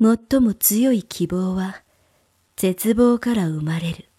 最も強い希望は絶望から生まれる。